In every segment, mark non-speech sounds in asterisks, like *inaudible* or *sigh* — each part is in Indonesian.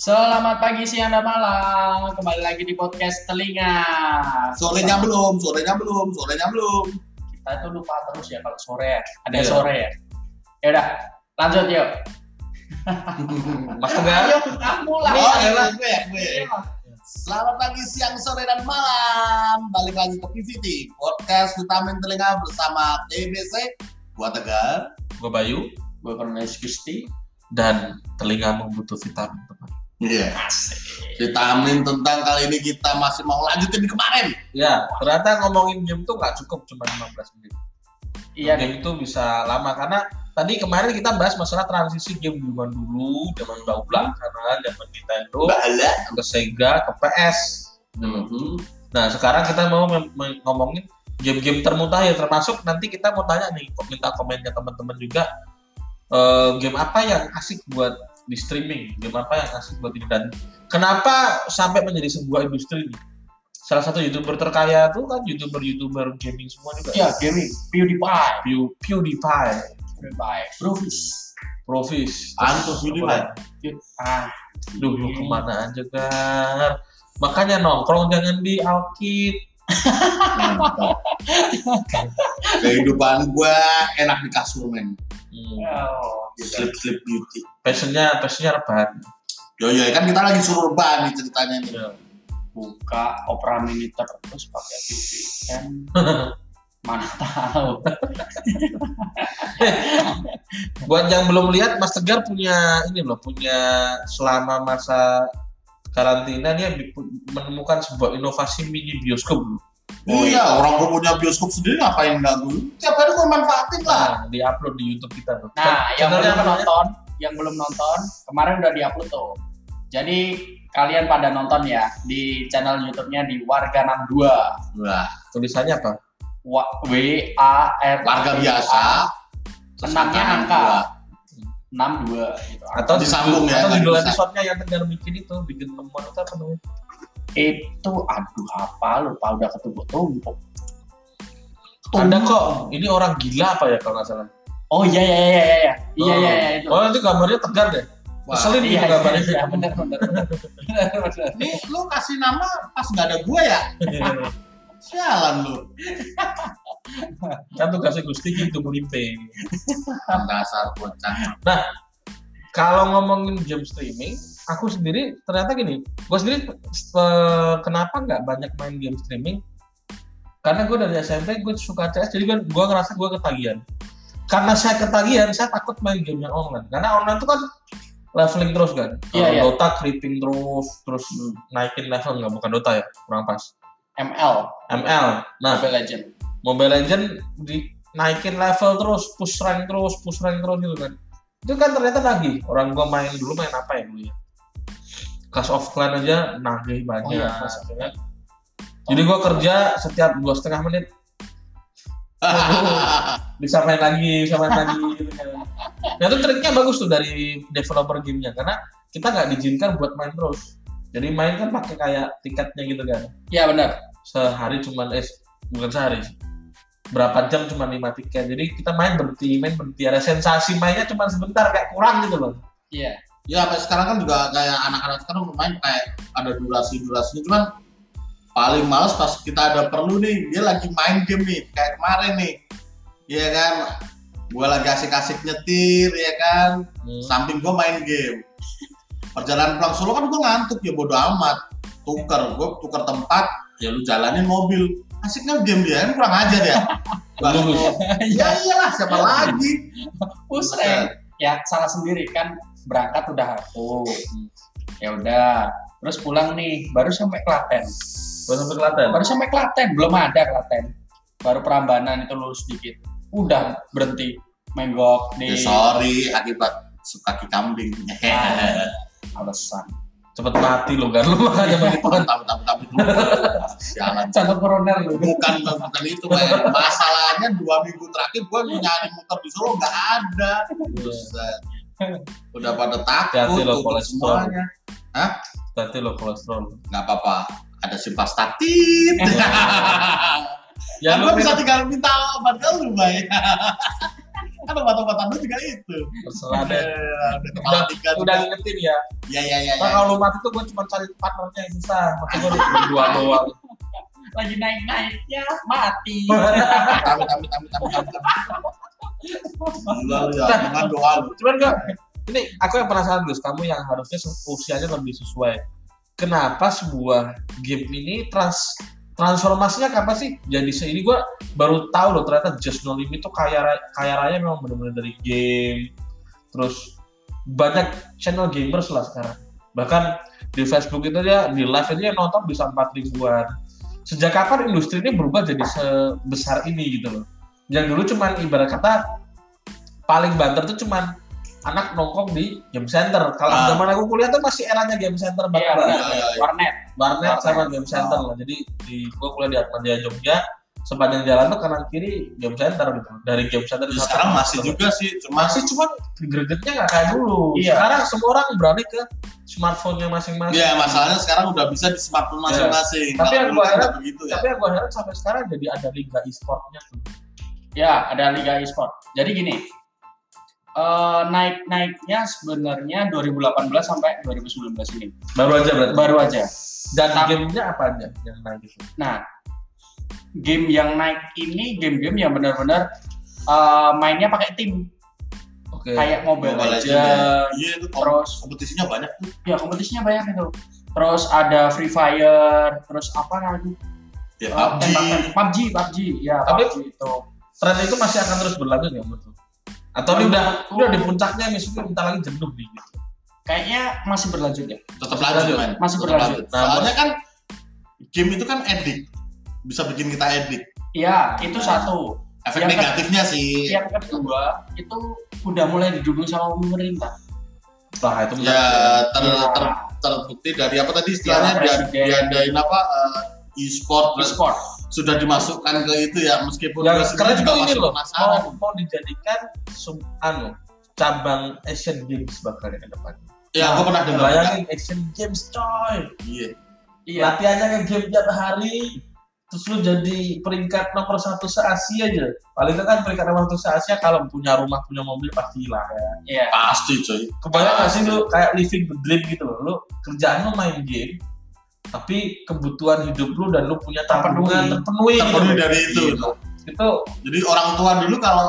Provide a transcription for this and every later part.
Selamat pagi, siang, dan malam. Kembali lagi di podcast Telinga. Sorenya belum, sorenya belum, sorenya belum. Kita tuh lupa terus ya kalau sore ya. Ada Iya. sore ya. Ya udah, lanjut yuk. Mas Tegar, Ayo, kamu lah. Oh, ya lah, gue, gue. Iya. Selamat pagi, siang, sore, dan malam. Balik lagi ke PVT, podcast Vitamin Telinga bersama TBC. Gua Tegar. gue Bayu, Gue Cornelis Gusti. dan telinga butuh vitamin teman. Iya. Vitamin tentang kali ini kita masih mau lanjutin di kemarin. Ya, ternyata ngomongin game tuh nggak cukup cuma 15 menit. Iya, game itu bisa lama karena tadi kemarin kita bahas masalah transisi game zaman dulu, zaman udah belakangan, zaman Nintendo, Bala. ke Sega, ke PS. Mhm. Nah, sekarang kita mau ngomongin game-game termutakhir termasuk nanti kita mau tanya nih, minta komennya teman-teman juga eh, game apa yang asik buat di streaming, game apa yang asik buat ini dan kenapa sampai menjadi sebuah industri nih? Salah satu youtuber terkaya tuh kan youtuber-youtuber gaming semua juga. Iya, gaming. PewDiePie. Pew- PewDiePie, PewDiePie. Profis. Profis. Antus PewDiePie. Ah, Duh, lu ke mana aja, Gar? Makanya nongkrong jangan di Alkit. *laughs* Kehidupan gua enak di kasur, men. Hmm. Gitu. Sleep, sleep beauty. Passionnya, passionnya rebahan. Yo, yo, kan kita lagi suruh rebahan nih ceritanya nih. Ya. buka Opera Mini terus pakai VPN *laughs* mana tahu *laughs* Buat yang belum lihat, Mas Tegar punya ini loh, punya selama masa karantina dia menemukan sebuah inovasi mini bioskop. loh. Oh, iya, orang gua punya bioskop sendiri ngapain nggak gue? Tiap hari gua manfaatin lah. Nah, di-upload di YouTube kita tuh. nah yang belum nonton yang belum nonton kemarin udah diupload tuh jadi kalian pada nonton ya di channel YouTube-nya di Warga 62 Wah, Tulisannya apa? W A R warga biasa. enamnya angka angka dua. 62 gitu. Atau Disambung ya, Atau judul episode-nya yang Tegar bikin itu, bikin temuan itu apa namanya? itu aduh apa lupa udah ketumpuk-tumpuk. Oh, gitu. Ada kok ini orang gila apa ya kalau nggak salah? Oh iya iya iya iya iya iya iya, iya itu. Oh nanti gambarnya tegar deh. Wah, Keselin iya, iya, gambarnya. Iya, benar benar. Ini lu kasih nama pas nggak ada gue ya? Sialan lu. kan kasih Gusti gitu melipir. Dasar bocah. Nah, kalau ngomongin game streaming, aku sendiri ternyata gini, gue sendiri kenapa nggak banyak main game streaming? Karena gue dari SMP gue suka CS, jadi gue ngerasa gue ketagihan. Karena saya ketagihan, saya takut main game yang online. Karena online itu kan leveling terus kan. Kalau iya. Dota creeping terus, terus naikin level nggak bukan Dota ya, kurang pas. ML ML, nah Mobile Legend Mobile Legend dinaikin level terus, push rank terus, push rank terus gitu kan. Itu kan ternyata nagih. Orang gua main dulu main apa ya dulu ya? Clash of Clan aja nagih banyak. Oh iya. Jadi gua kerja setiap dua setengah menit *laughs* bisa main lagi, bisa main lagi gitu kan. Nah itu triknya bagus tuh dari developer gamenya karena kita nggak diizinkan buat main terus. Jadi main kan pakai kayak tiketnya gitu kan iya benar sehari cuma eh bukan sehari berapa jam cuma lima tiket jadi kita main berhenti main berhenti ada sensasi mainnya cuma sebentar kayak kurang gitu loh iya ya sampai sekarang kan juga kayak anak-anak sekarang bermain kayak ada durasi-durasinya. Cuman paling males pas kita ada perlu nih dia lagi main game nih kayak kemarin nih. Iya kan? Gua lagi asik-asik nyetir ya kan? Hmm. samping gua main game. Perjalanan pulang Solo kan gua ngantuk ya bodo amat. Tuker gua tuker tempat ya lu jalanin mobil. Asiknya game dia kan kurang ajar ya? *laughs* Lulus. ya iyalah siapa lagi? Push rank ya salah sendiri kan berangkat udah hapus ya udah terus pulang nih baru sampai Klaten. Gua sampai Klaten? Baru sampai Klaten belum ada Klaten. Baru Prambanan itu lulus dikit. Udah berhenti menggok di ya sorry akibat kaki kambing. Ah. alasan cepet mati lo kan? Lu *laughs* makanya begitu tapi tapi tapi sialan. Cantik koroner lu. Bukan bukan itu kayak masalahnya dua minggu terakhir gue nyari muter di Solo nggak ada. Buset. udah pada takut Hati-hati lo, kolesterol. semuanya. Berarti lo kolesterol. Nggak apa-apa. Ada simvastatin. *laughs* Ya kan lu bisa tinggal minta obat ke lu bay kan obat-obatan lu juga itu. terserah deh Eh, Ada kepala tiga udah ngingetin ya Ya ya ya. Nah, ya. kalau lu mati tuh gue cuma cari partnernya yang susah mati gue berdua doang *laughs* Lagi naik-naiknya mati. Amit amit amit amit amit. Gila lu ya, dengan doa lu. cuman gak ini aku yang penasaran Gus kamu yang harusnya usianya lebih sesuai kenapa sebuah game ini trans transformasinya kapan sih jadi se ini gue baru tahu loh ternyata Just No Limit tuh kaya kaya raya memang benar-benar dari game terus banyak channel gamers lah sekarang bahkan di Facebook itu dia di live itu yang nonton bisa empat ribuan sejak kapan industri ini berubah jadi sebesar ini gitu loh yang dulu cuman ibarat kata paling banter tuh cuman anak nongkrong di game center. Kalau Ah. zaman aku kuliah tuh masih eranya game center Iya, banget. Iya, iya, iya. Warnet. Warnet. sama game center lah. Jadi di gua kuliah di Atmaja Jogja sepanjang jalan tuh kanan kiri game center gitu. Dari game center Ya, sekarang masih juga sih, cuma masih cuman gregetnya nggak kayak dulu. Iya. Sekarang semua orang berani ke smartphone-nya masing-masing. ya masalahnya sekarang udah bisa di smartphone masing-masing. Tapi Kalau yang gua heran- begitu ya. Tapi yang gue heran sampai sekarang jadi ada liga e-sportnya tuh. Ya, ada Liga e-sport. Jadi gini, eh, naik-naiknya sebenarnya 2018 sampai 2019 ini. Baru aja berarti. Baru aja. Dan gamenya apa aja yang naik itu? Nah, game yang naik ini game-game yang benar-benar eh, mainnya pakai tim Oke. kayak Mobile, Mobile Legends, Legends. Iya itu terus kompetisinya banyak tuh. ya kompetisinya banyak itu. Terus ada Free Fire, terus apa lagi? Ya PUBG. PUBG, PUBG, ya Tapi- PUBG itu. tren itu masih akan terus berlanjut ya menurut? Atau ini udah udah di puncaknya misalnya bentar lagi jenuh nih gitu. Kayaknya masih berlanjut ya. Tetap lanjut, man. Masih Tetap berlanjut. Nah, Soalnya kan game itu kan edik. Bisa bikin kita edik. Iya, itu Nah. satu. Efek Yang ke- negatifnya sih. Yang kedua, itu udah mulai didukung sama pemerintah. Wah itu Ya ter, Iya. ter, terbukti dari apa tadi istilahnya Presiden. diadain apa eh, e-sport e-sport. Sudah dimasukkan ke itu ya meskipun presiden keren juga juga ini loh penasaran. mau, mau dijadikan sum, anu cabang Asian Games bakal ke depan. Ya, aku pernah dengar. Bayangin Asian Games coy. Iya. Iya. Latihannya nge-game tiap hari. Terus lu jadi peringkat nomor satu se-Asia aja. Paling itu kan peringkat nomor satu se-Asia kalau punya rumah, punya mobil pasti lah ya. Iya. Pasti coy. Kebayang gak sih lu kayak living the dream gitu loh. Lu kerjaan lu main game, tapi kebutuhan hidup lu dan lu punya tabungan terpenuhi, gitu. Terpenuhi dari itu. Gitu. Itu Jadi orang tua dulu kalau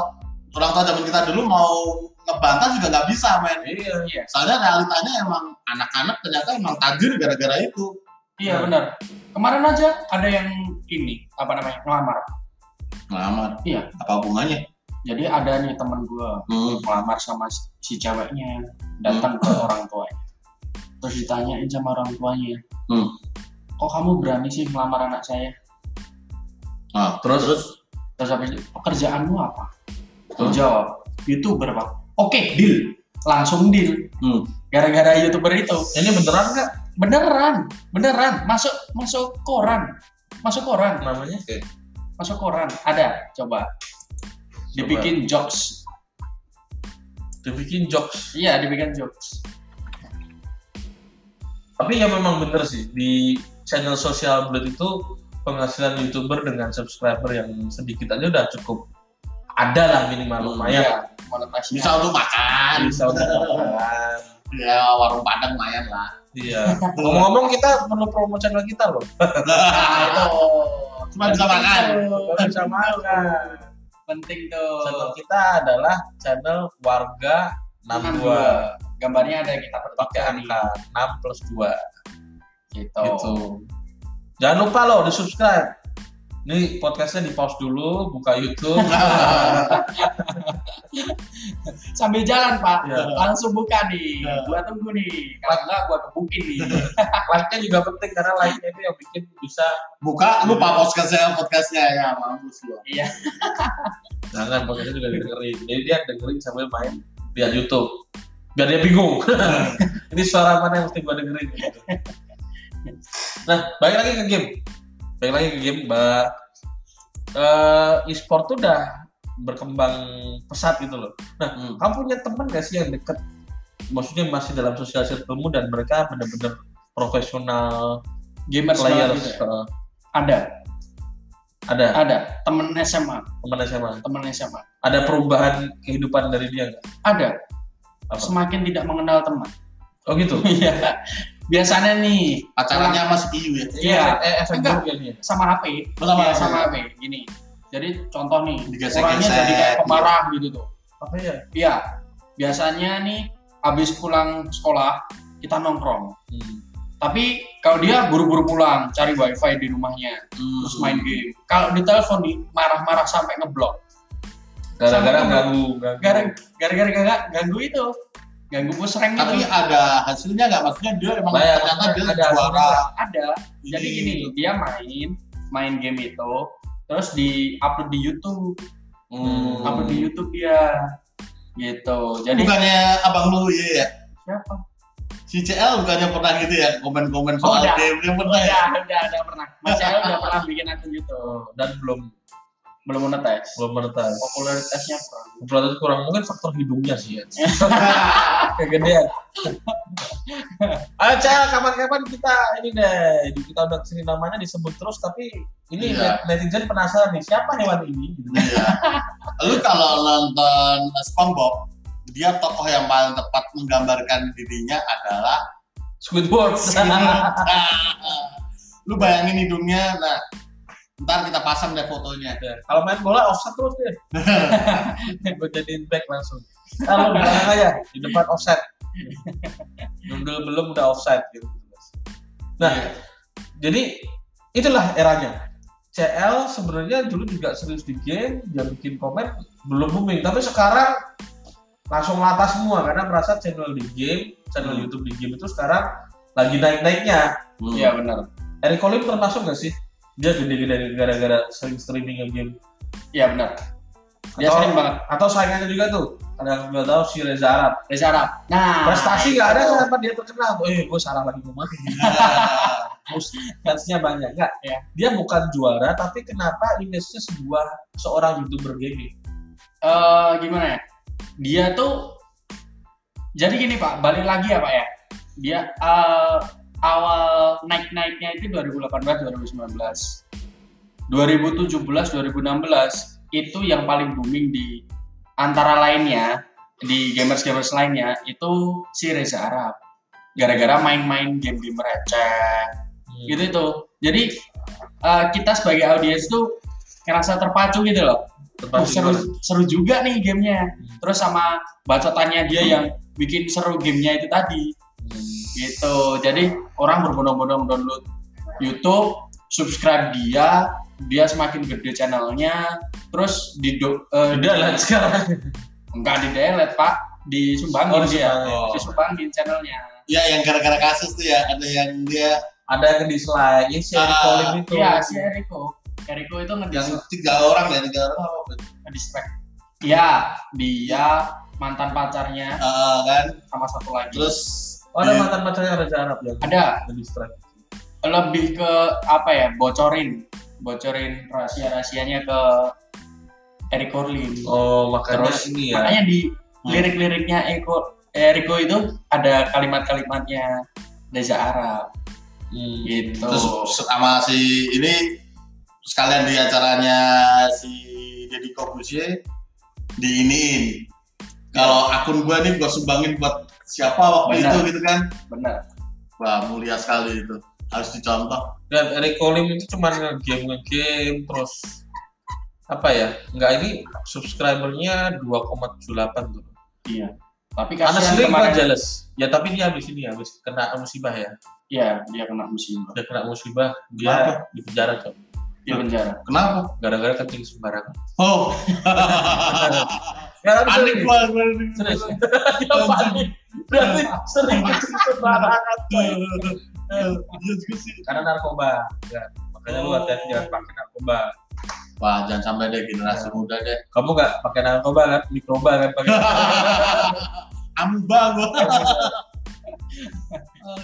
orang tua zaman kita dulu mau ngebantah juga nggak bisa men. iya. Iya. Soalnya realitanya emang anak-anak ternyata emang tajir gara-gara itu. Iya Hmm. benar. Kemarin aja ada yang ini apa namanya ngelamar. Ngelamar. Iya. Apa hubungannya? Jadi ada nih teman gua Hmm. ngelamar sama si- ceweknya datang ke orang tuanya. Terus ditanyain sama orang tuanya, Hmm. Kok kamu berani sih ngelamar anak saya? Nah, Terus, terus Terus habis itu, pekerjaanmu apa? Dia Hmm. jawab, youtuber pak. Oke, deal. Langsung deal. Hmm. Gara-gara youtuber itu. ini beneran nggak Beneran, beneran. Masuk masuk koran. Masuk koran. namanya? Masuk koran. Ada, coba. Dibikin jokes. Dibikin jokes. Iya, dibikin jokes. Tapi ya memang bener sih di channel sosial Blood itu penghasilan youtuber dengan subscriber yang sedikit aja udah cukup ada lah minimal lumayan Iya, monetasinya. bisa untuk makan. bisa untuk makan. Ya warung padang lumayan lah. Iya. Ngomong-ngomong kita perlu promo channel kita loh. *laughs* Itu. Cuma bisa makan. Bisa makan. Penting tuh. Channel kita adalah channel warga 62 Gambarnya ada kita pakai angka 6 plus 2 gitu. gitu. Jangan lupa loh di subscribe. Nih podcastnya di pause dulu, buka YouTube. *laughs* Sambil jalan Pak, Iya. langsung buka nih. Iya. Gua tunggu nih. Kalau enggak gua kebukin nih. *laughs* like-nya juga penting karena like-nya itu yang bikin bisa Buka lupa podcastnya podcastnya ya mampus lu. Iya. *laughs* jangan podcastnya juga dengerin. Jadi dia dengerin sambil main lihat YouTube. Biar dia bingung. *laughs* Ini suara mana yang mesti gua dengerin. gitu. Nah, balik lagi ke game. Balik lagi ke game, Mbak. Eh, e-sport tuh udah berkembang pesat gitu loh. Nah, Hmm. kamu punya teman gak sih yang deket? Maksudnya masih dalam sosial circle-mu dan mereka benar-benar profesional Gamers players. gitu ya. eh, Ada. Ada Ada temen SMA, teman SMA. temen SMA. Ada perubahan kehidupan dari dia nggak? Ada. Apa? Semakin tidak mengenal teman. Oh gitu. *laughs* Iya. Biasanya nih Pacarannya masih iu ya. Iya. Eh, efek Enggak. buruk ya dia. sama HP, Sama Iya, HP. sama HP. Gini. Jadi contoh nih, orangnya jadi kayak pemarah gitu tuh. Apa ya? Iya. Biasanya nih habis pulang sekolah kita nongkrong. Hmm. Tapi kalau dia buru-buru pulang, cari wifi di rumahnya, Hmm. terus main game. Kalau ditelepon nih marah-marah sampai ngeblok. Gara-gara ganggu, ganggu. Gara- Gara-gara ganggu itu, ganggu push rank Tapi itu. ada hasilnya nggak? Maksudnya dia emang Lah ya, ternyata dia ada juara. Ada. Jadi ini. gini, dia main main game itu, terus di upload di YouTube, Hmm. upload di YouTube dia, gitu. Jadi bukannya abang lu iya ya? siapa? Si CL bukannya pernah gitu ya komen-komen Oh, soal udah. game dia pernah ya? Udah, udah, udah pernah. Mas Cahyo udah pernah bikin akun YouTube, Oh, dan belum belum monetis. belum menetas. Popularitasnya kurang. Popularitas kurang mungkin faktor hidungnya sih ya. *laughs* Kegedean. Ayo Cel, kapan-kapan kita ini deh, kita udah ke sini namanya disebut terus tapi ini Iya. netizen penasaran nih siapa hewan ini? Gitu. Iya. Lu kalau nonton SpongeBob, dia tokoh yang paling tepat menggambarkan dirinya adalah Squidward. Squidward. Lu bayangin hidungnya, nah ntar kita pasang deh fotonya. Ya, Kalau main bola offset terus deh. *laughs* Gue jadiin back langsung. Kalau di belakang aja, di depan offset. Nundul belum udah offset gitu. Nah, Iya. jadi itulah eranya. CL sebenarnya dulu juga serius di game, dia bikin komen belum booming, tapi sekarang langsung lata semua karena merasa channel di game, channel Hmm. YouTube di game itu sekarang lagi naik-naiknya. Hmm. Iya benar. Eric Colim termasuk gak sih? Dia gede-gede gara-gara sering streaming game. Iya benar. Dia Atau- sering banget. Atau saingannya juga tuh, ada yang nggak tahu si Reza Arab. Reza Arab. Nah, Prestasi nggak ada sampai dia terkenal. Eh, gue salah lagi ngomong. *laughs* fansnya banyak nggak Ya. dia bukan juara tapi kenapa image-nya sebuah seorang youtuber gaming Eh, gimana ya? Dia tuh jadi gini Pak, balik lagi ya Pak ya. Dia eh, awal naik-naiknya itu 2018 2019. 2017 2016 itu yang paling booming di antara lainnya di gamers-gamers lainnya itu si Reza Arab. Gara-gara main-main game-game receh gitu itu. Jadi eh, kita sebagai audiens tuh ngerasa terpacu gitu loh. Tempat Oh, seru seru juga nih gamenya. Hmm. terus sama bacotannya dia yang bikin seru gamenya itu tadi gitu. Jadi orang berbondong-bondong download YouTube subscribe dia dia semakin gede channelnya terus di do, eh, udah lah sekarang. Enggak di delete pak. Disumbangin Oh, dia. disumbangin. Oh. disumbangin channelnya. Ya yang gara-gara kasus tuh ya, ada yang dia ada yang dislike ya si Eric Ah, itu. Iya si Eriko Eriko itu yang tiga orang ya, tiga orang apa? ngedistract. Ya dia mantan pacarnya. Ah, kan, sama satu lagi. Terus oh, ada dia- mantan pacarnya Reza Arab yang ada. Yang distract lebih ke apa ya bocorin. Bocorin rahasia rahasianya ke Eric Corlin oh makanya Terus, ini ya. makanya di Hmm. lirik-liriknya Eko Eriko itu ada kalimat-kalimatnya Reza Arab. Hmm. gitu. Terus sama si ini sekalian di acaranya si Deddy Corbuzier diiniin. Kalau akun gua nih gua sumbangin buat siapa waktu Benar. itu gitu kan? Benar. Wah mulia sekali itu. Harus dicontoh. Dan Eric Colim itu cuma nge-game nge-game terus apa ya? Nggak ini subscribernya 2,78 tuh. Iya. Tapi karena gua kemarin jealous. Ya tapi dia habis ini habis kena musibah ya. Iya dia kena musibah. Udah kena musibah dia Kenapa? di penjara cok. Di penjara. Kenapa? Gara-gara kencing sembarangan. Oh *laughs* *laughs* ya panik gua serius dia panik. Berarti sering. Kencing sembarangan coy. iya juga sih. Karena narkoba ya. Makanya lu hati-hati jangan pakai narkoba. Wah jangan sampai deh generasi Ya. muda deh. Kamu nggak pakai narkoba kan? Mikroba kan? Pakai *laughs* amuba gua. *laughs*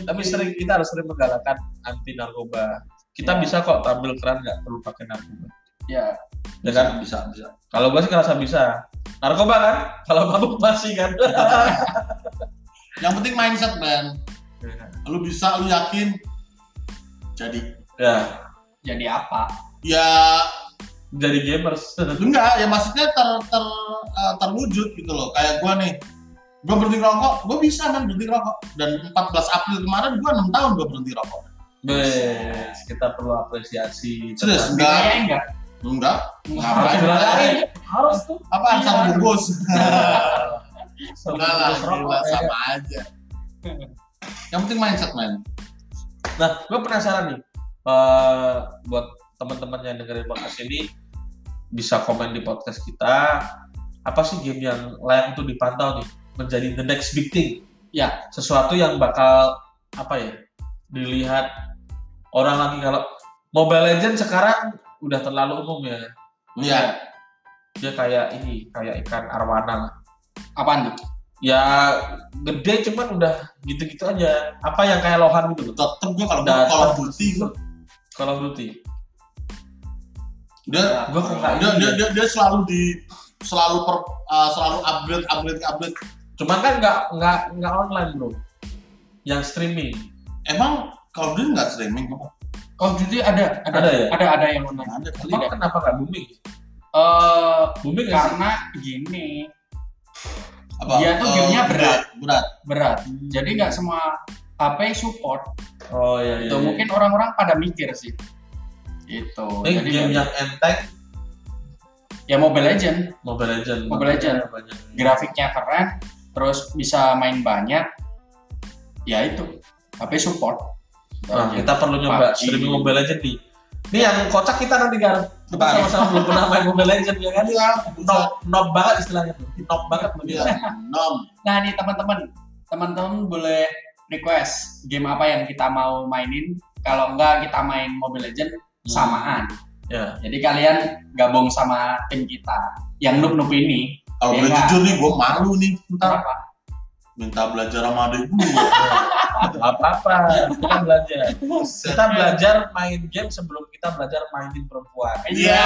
Tapi sering kita harus sering menggalakkan anti narkoba. Kita Ya. bisa kok tampil keren nggak perlu pakai narkoba ya. Ya kan? Bisa bisa kalau gua sih ngerasa bisa. Narkoba kan? Kalau mabuk masih kan? *laughs* Yang penting mindset man lu bisa lu yakin. Jadi. Ya. Jadi apa? Ya. Jadi gamers. *laughs* Enggak, ya maksudnya ter, ter, eh, terwujud gitu loh. Kayak gua nih, gua berhenti rokok, gua bisa kan berhenti rokok. Dan 14 April kemarin gua 6 tahun gua berhenti rokok. Bes, kita perlu apresiasi. Serius, enggak, enggak. Enggak. Harus Ngapain? dirayain. Harus tuh. Apa Iya. asal bungkus? Selalu *laughs* Enggak lah, gila, ya. sama aja. Yang penting mindset, man. Nah, gue penasaran nih. eh, buat teman-teman yang dengerin podcast ini bisa komen di podcast kita. Apa sih game yang layak untuk dipantau nih menjadi the next big thing? Ya. Sesuatu yang bakal apa ya dilihat orang lagi kalau Mobile Legends sekarang udah terlalu umum ya. Iya. Dia kayak ini kayak ikan arwana lah. Apaan tuh? Ya gede cuman udah gitu-gitu aja. Apa yang kayak lohan gitu loh. Tetep gua kalau Udah Duty gua. Call of Duty. Dia Gue kok nggak dia, dia, dia, dia selalu di selalu per, uh, selalu upgrade upgrade upgrade Cuman kan nggak nggak nggak online bro. Yang streaming. emang kalau dia nggak streaming kok Call of Duty ada, ada, Ada ya? ada, ada yang online. ada kali Emang kenapa nggak booming? Eh, Booming nggak sih? karena gini, apa Dia tuh Eh, gamenya berat. berat berat. Jadi nggak semua HP support. Oh iya iya. Itu iya. mungkin orang-orang pada mikir sih. Itu. Ini Jadi game yang enteng ya Mobile Legend, Mobile Legends. Mobile Legends. Banyak. grafiknya keren, terus bisa main banyak. Ya itu, HP support. Nah, Gitu. kita perlu nyoba streaming Mobile Legends nih. Ini yang kocak kita nanti kan. Kita sama-sama belum pernah main Mobile Legends ya kan? iya Nob, nob banget istilahnya tuh. Nob banget iya begitu. nom Nah nih teman-teman, teman-teman boleh request game apa yang kita mau mainin. Kalau enggak kita main Mobile Legend samaan. Ya. Jadi kalian gabung sama tim kita yang noob noob ini. kalau Iya boleh nggak? jujur nih gue malu nih ntar Kenapa? Minta belajar sama adik gue Apa-apa, kita belajar. Kita belajar main game sebelum kita belajar mainin perempuan. Iya.